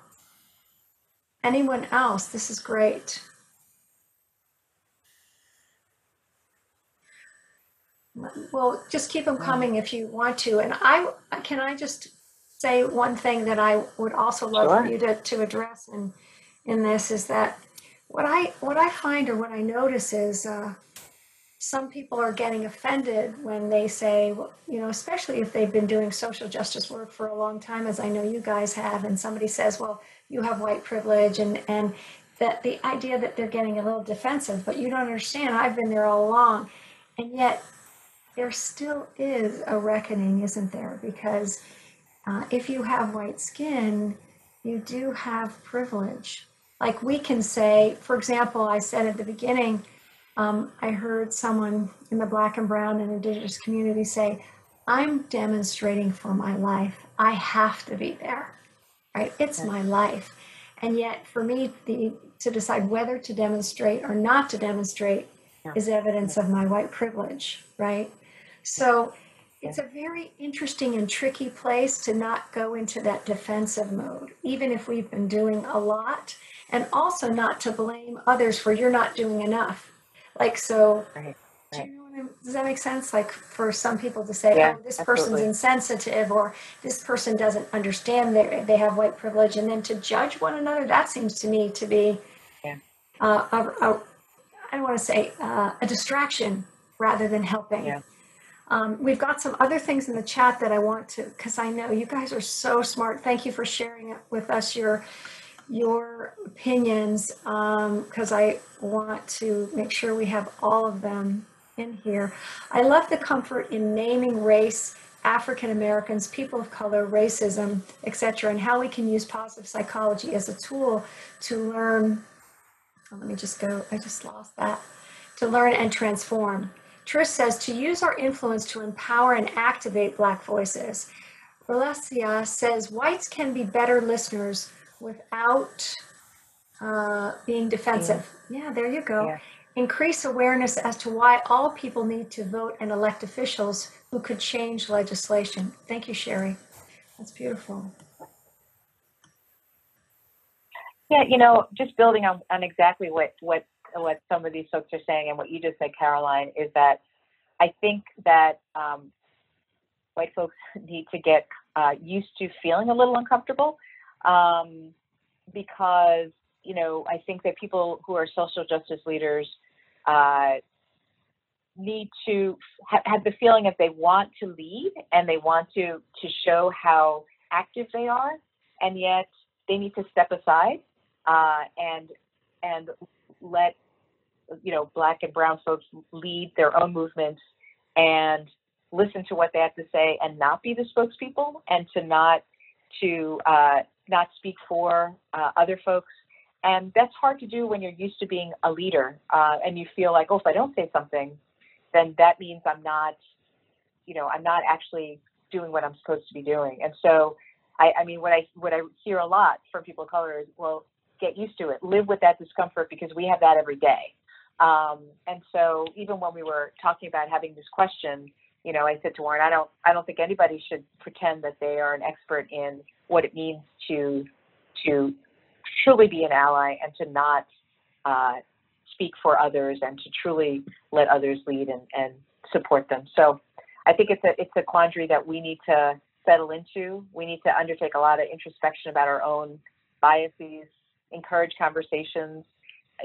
Anyone else? This is great. Well, just keep them coming if you want to. And I can I just say one thing that I would also love for you to, to address in in this is that what I what I find or what I notice is uh, some people are getting offended when they say, well, you know, especially if they've been doing social justice work for a long time, as I know you guys have, and somebody says, well, you have white privilege, and and that the idea that they're getting a little defensive, but you don't understand. I've been there all along, and yet there still is a reckoning, isn't there? Because uh, if you have white skin, you do have privilege. Like we can say, for example, I said at the beginning, um, I heard someone in the black and brown and indigenous community say, I'm demonstrating for my life. I have to be there, right? It's my life. And yet, for me, the, to decide whether to demonstrate or not to demonstrate Yeah. is evidence of my white privilege, right? So it's a very interesting and tricky place to not go into that defensive mode, even if we've been doing a lot, and also not to blame others for you're not doing enough. Like, so, Right, do you know I'm, does that make sense? Like, for some people to say, Yeah, oh, this person's insensitive, or this person doesn't understand they, they have white privilege, and then to judge one another, that seems to me to be Yeah. uh, a, a, I don't want to say uh, a distraction rather than helping. Yeah. Um, we've got some other things in the chat that I want to, because I know you guys are so smart. Thank you for sharing it with us your your opinions, um, because I want to make sure we have all of them in here. I love the comfort in naming race, African Americans, people of color, racism, etc., and how we can use positive psychology as a tool to learn. oh, let me just go. I just lost that. To learn and transform. Trish says to use our influence to empower and activate Black voices. Valencia says whites can be better listeners without uh, being defensive. Yeah, there you go. Yeah. Increase awareness as to why all people need to vote and elect officials who could change legislation. Thank you, Sherry. That's beautiful. Yeah, you know, just building on, on exactly what, what, what some of these folks are saying and what you just said, Caroline, is that I think that um, white folks need to get uh, used to feeling a little uncomfortable um, because, you know, I think that people who are social justice leaders uh, need to ha- have the feeling that they want to lead and they want to, to show how active they are, and yet they need to step aside uh, and and let you know black and brown folks lead their own movements and listen to what they have to say and not be the spokespeople and to not to uh, not speak for uh, other folks. And that's hard to do when you're used to being a leader uh, and you feel like oh if i don't say something then that means i'm not you know i'm not actually doing what i'm supposed to be doing. And so I, I mean, what I what I hear a lot from people of color is, well, get used to it, live with that discomfort because we have that every day. Um, and so even when we were talking about having this question, you know, I said to Warren, I don't I don't think anybody should pretend that they are an expert in what it means to to truly be an ally and to not uh, speak for others and to truly let others lead and, and support them. So I think it's a it's a quandary that we need to settle into. We need to undertake a lot of introspection about our own biases, encourage conversations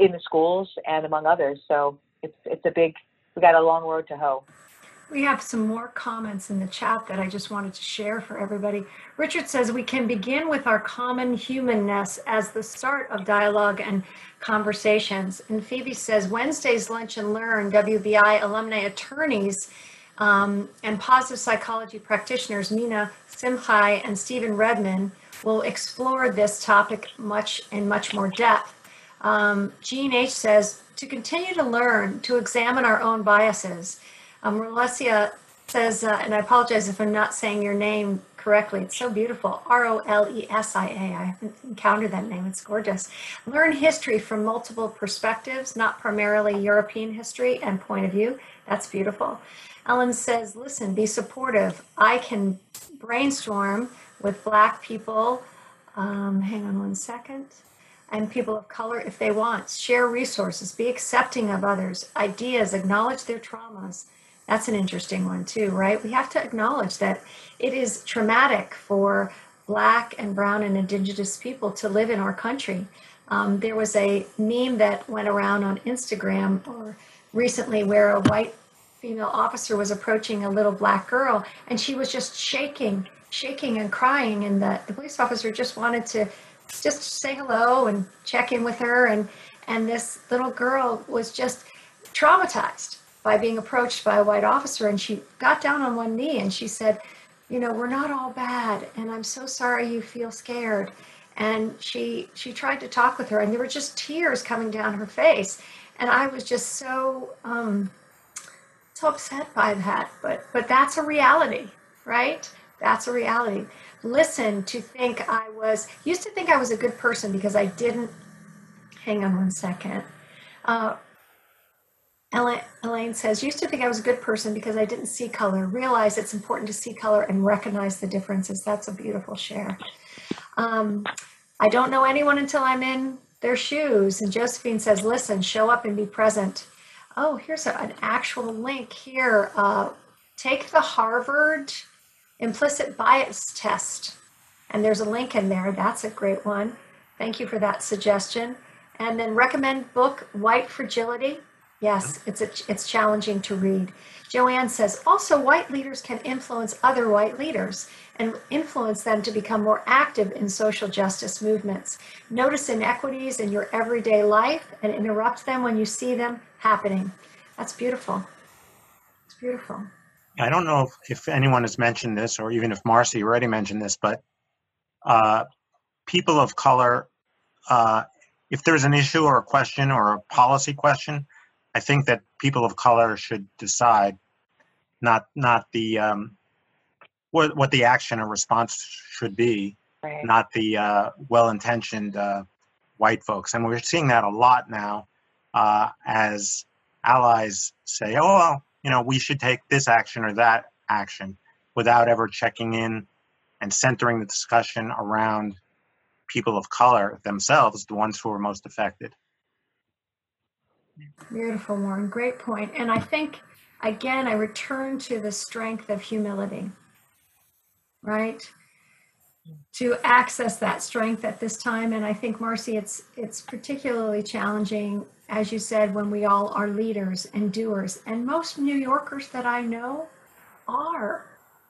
in the schools and among others. So it's it's a big we got a long road to hoe. We have some more comments in the chat that I just wanted to share for everybody. Richard says we can begin with our common humanness as the start of dialogue and conversations. And Phoebe says Wednesday's Lunch and Learn, WBI alumni attorneys um, and positive psychology practitioners, Mina Simchai and Stephen Redman, will explore this topic much in much more depth. Um, Jean H says to continue to learn, to examine our own biases um, Rolesia says, uh, and I apologize if I'm not saying your name correctly. It's so beautiful. R O L E S I A. I haven't encountered that name. It's gorgeous. Learn history from multiple perspectives, not primarily European history and point of view. That's beautiful. Ellen says, listen, be supportive. I can brainstorm with Black people. Um, hang on one second. And people of color if they want. Share resources, be accepting of others, ideas, acknowledge their traumas that's an interesting one, too, right? We have to acknowledge that it is traumatic for Black and Brown and Indigenous people to live in our country. Um, there was a meme that went around on Instagram or recently where a white female officer was approaching a little black girl and she was just shaking, shaking and crying. And the, the police officer just wanted to just say hello and check in with her. And, and this little girl was just traumatized by being approached by a white officer and she got down on one knee and she said you know we're not all bad and i'm so sorry you feel scared. And she she tried to talk with her and there were just tears coming down her face. And i was just so um so upset by that but but that's a reality right? That's a reality. Listen to think i was used to think i was a good person because i didn't hang on one second. Uh, Elaine says, used to think I was a good person because I didn't see color. Realize it's important to see color and recognize the differences. That's a beautiful share. Um, I don't know anyone until I'm in their shoes. And Josephine says, listen, show up and be present. Oh, here's a, an actual link here. Uh, take the Harvard implicit bias test. And there's a link in there. That's a great one. Thank you for that suggestion. And then recommend book White Fragility Yes, it's a, it's challenging to read. Joanne says also white leaders can influence other white leaders and influence them to become more active in social justice movements. Notice inequities in your everyday life and interrupt them when you see them happening. That's beautiful. It's beautiful. I don't know if, if anyone has mentioned this or even if Marcy already mentioned this, but uh, people of color, uh, if there's an issue or a question or a policy question, I think that people of color should decide, not not the um, what what the action or response should be, Right. not the uh, well-intentioned uh, white folks. And we're seeing that a lot now uh, as allies say, "Oh, well, you know, we should take this action or that action," without ever checking in and centering the discussion around people of color themselves, the ones who are most affected. Beautiful, Warren. Great point. And I think, again, I return to the strength of humility, right? To access that strength at this time. And I think, Marcy, it's it's particularly challenging, as you said, when we all are leaders and doers. And most New Yorkers that I know are.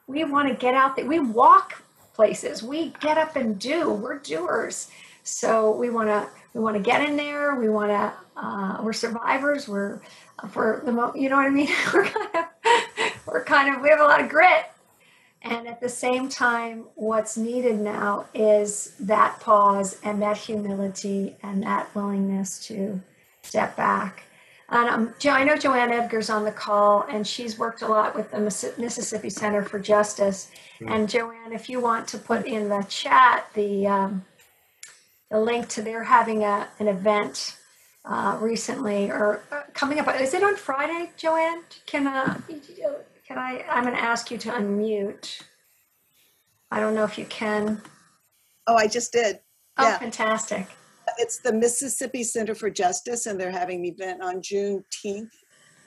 We want to get out there. We walk places. We get up and do. We're doers. So we want to we want to get in there. We want to uh, we're survivors. We're for the mo- you know what I mean. we're kind of we're kind of we have a lot of grit, and at the same time, what's needed now is that pause and that humility and that willingness to step back. And um, jo- I know Joanne Edgar's on the call, and she's worked a lot with the Mississippi Center for Justice. And Joanne, if you want to put in the chat the um, the link to their having a, an event uh, recently or uh, coming up. Is it on Friday, Joanne? Can uh, can I? I'm going to ask you to unmute. I don't know if you can. Oh, I just did. Oh, Yeah. fantastic. It's the Mississippi Center for Justice, and they're having an event on Juneteenth.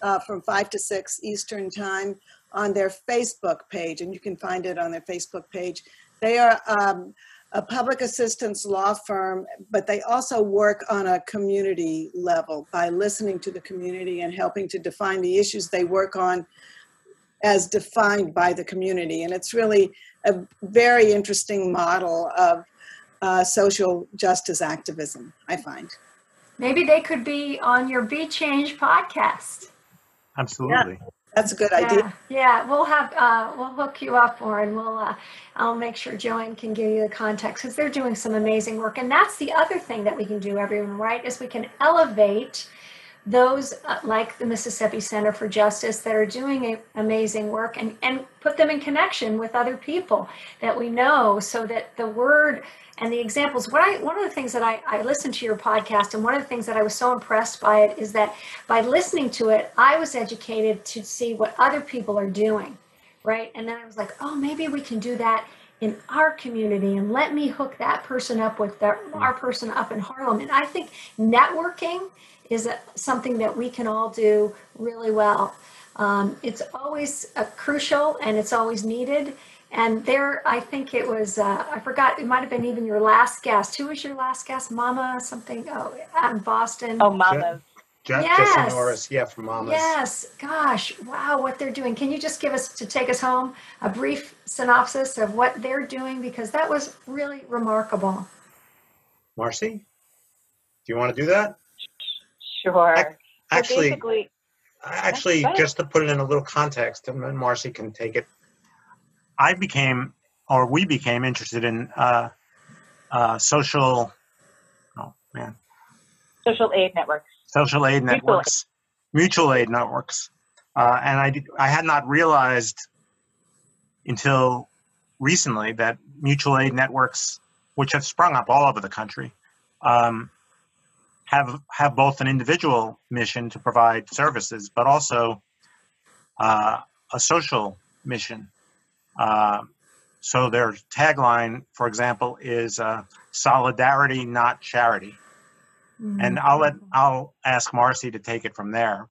uh, from 5 to 6 Eastern Time on their Facebook page, and you can find it on their Facebook page. They are um, a public assistance law firm, but they also work on a community level by listening to the community and helping to define the issues they work on as defined by the community. And it's really a very interesting model of uh, social justice activism, I find. Maybe they could be on your Be Change podcast. Absolutely. That's a good Yeah, idea. yeah, we'll have, uh, we'll hook you up, Warren. We'll, uh, I'll make sure Joanne can give you the context because they're doing some amazing work. And that's the other thing that we can do, everyone, right? Is we can elevate those uh, like the Mississippi Center for Justice that are doing amazing work and, and put them in connection with other people that we know so that the word and the examples what i one of the things that I, I listened to your podcast and one of the things that i was so impressed by it is that by listening to it i was educated to see what other people are doing right? And then i was like oh maybe we can do that in our community and let me hook that person up with that, our person up in harlem. And i think networking is a, something that we can all do really well um, it's always uh, crucial and it's always needed and there, I think it was, uh, I forgot, it might have been even your last guest. Who was your last guest? Mama something? Oh, out in Boston. Oh, Mama. Je- Yes. Jesse Norris, yeah, from Mamas. Yes, gosh, wow, what they're doing. Can you just give us, to take us home, a brief synopsis of what they're doing? Because that was really remarkable. Marcy, do you want to do that? Sure. So Actually, basically, actually, just to put it in a little context, and then Marcy can take it. I became, or we became interested in uh, uh, social, oh man, social aid networks. social aid Mutual aid. networks, mutual aid networks, uh, and I did, I had not realized until recently that mutual aid networks, which have sprung up all over the country, um, have have both an individual mission to provide services, but also uh, a social mission. Uh, so their tagline, for example, is uh, "Solidarity, not charity." and I'll let I'll ask Marcy to take it from there.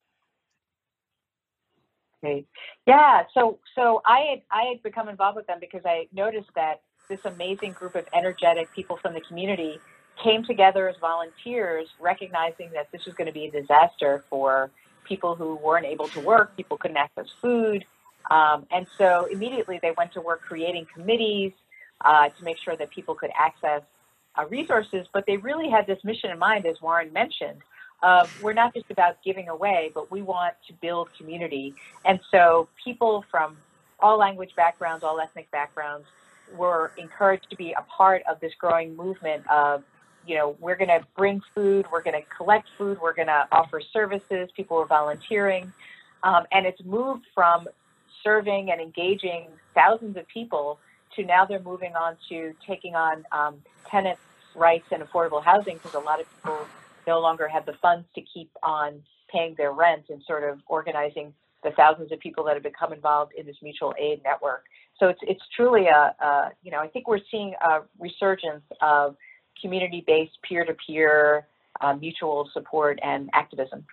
Great. Yeah. So so I had I had become involved with them because I noticed that this amazing group of energetic people from the community came together as volunteers, recognizing that this was going to be a disaster for people who weren't able to work, people couldn't access food, um, and so immediately they went to work creating committees uh, to make sure that people could access uh, resources. But they really had this mission in mind, as Warren mentioned. Uh, we're not just about giving away, but we want to build community. And so people from all language backgrounds, all ethnic backgrounds, were encouraged to be a part of this growing movement of, you know, we're going to bring food, we're going to collect food, we're going to offer services. People are volunteering. Um, and it's moved from serving and engaging thousands of people to now they're moving on to taking on um, tenant rights and affordable housing because a lot of people no longer have the funds to keep on paying their rent and sort of organizing the thousands of people that have become involved in this mutual aid network. So it's it's truly a, a you know I think we're seeing a resurgence of community-based peer-to-peer uh, mutual support and activism.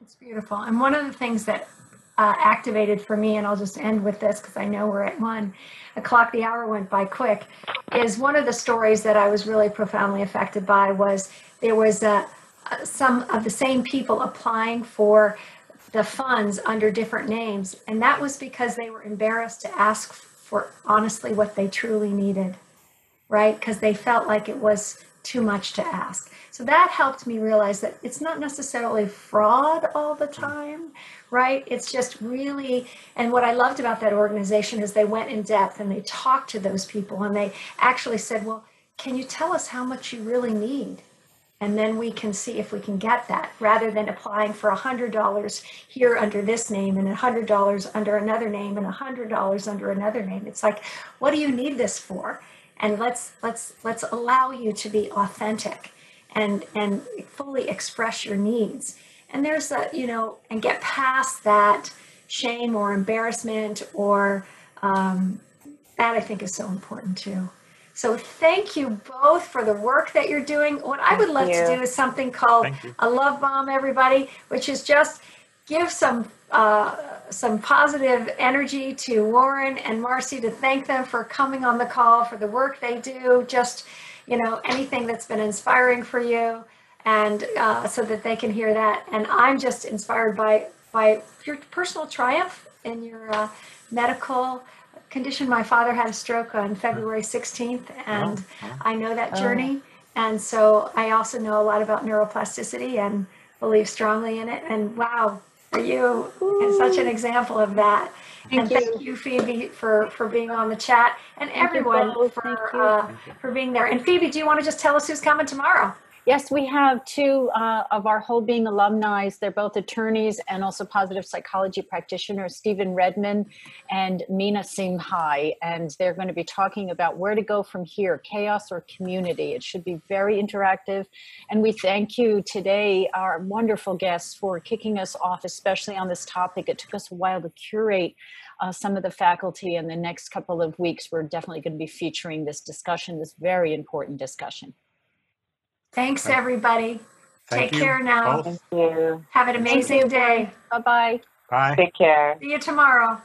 It's beautiful. And one of the things that uh, activated for me, and I'll just end with this because I know we're at one o'clock, the hour went by quick, is one of the stories that I was really profoundly affected by was there was some of the same people applying for the funds under different names. And that was because they were embarrassed to ask for honestly what they truly needed, right? Because they felt like it was too much to ask. So that helped me realize that it's not necessarily fraud all the time, right? It's just really, and what I loved about that organization is they went in depth and they talked to those people and they actually said, well, can you tell us how much you really need? And then we can see if we can get that rather than applying for $100 here under this name and $100 under another name and $100 under another name. It's like, what do you need this for? And let's let's let's allow you to be authentic and and fully express your needs. And there's a, you know, and get past that shame or embarrassment or um, that I think is so important too. So thank you both for the work that you're doing. What I would love Thank to do is something called a love bomb, everybody, which is just give some uh, some positive energy to Warren and Marcy to thank them for coming on the call for the work they do. Just you know anything that's been inspiring for you, and uh, so that they can hear that. And I'm just inspired by by your personal triumph in your uh, medical condition. My father had a stroke on February 16th, and oh. I know that Oh. journey. And so I also know a lot about neuroplasticity and believe strongly in it. And wow, are you and such an example of that? and Thank thank you, Phoebe, for for being on the chat, and Thank everyone for uh, for being there. And Phoebe, do you want to just tell us who's coming tomorrow? Yes, we have two uh, of our Whole Being alumni. They're both attorneys and also positive psychology practitioners, Stephen Redman and Mina Simhai. And they're going to be talking about where to go from here, chaos or community. It should be very interactive. And we thank you today, our wonderful guests, for kicking us off, especially on this topic. It took us a while to curate uh, some of the faculty. And the next couple of weeks, we're definitely going to be featuring this discussion, this very important discussion. Thanks, Thank- everybody. Thank Take you care now. both. Thank you. Have an amazing day. Bye bye. Bye. Take care. See you tomorrow.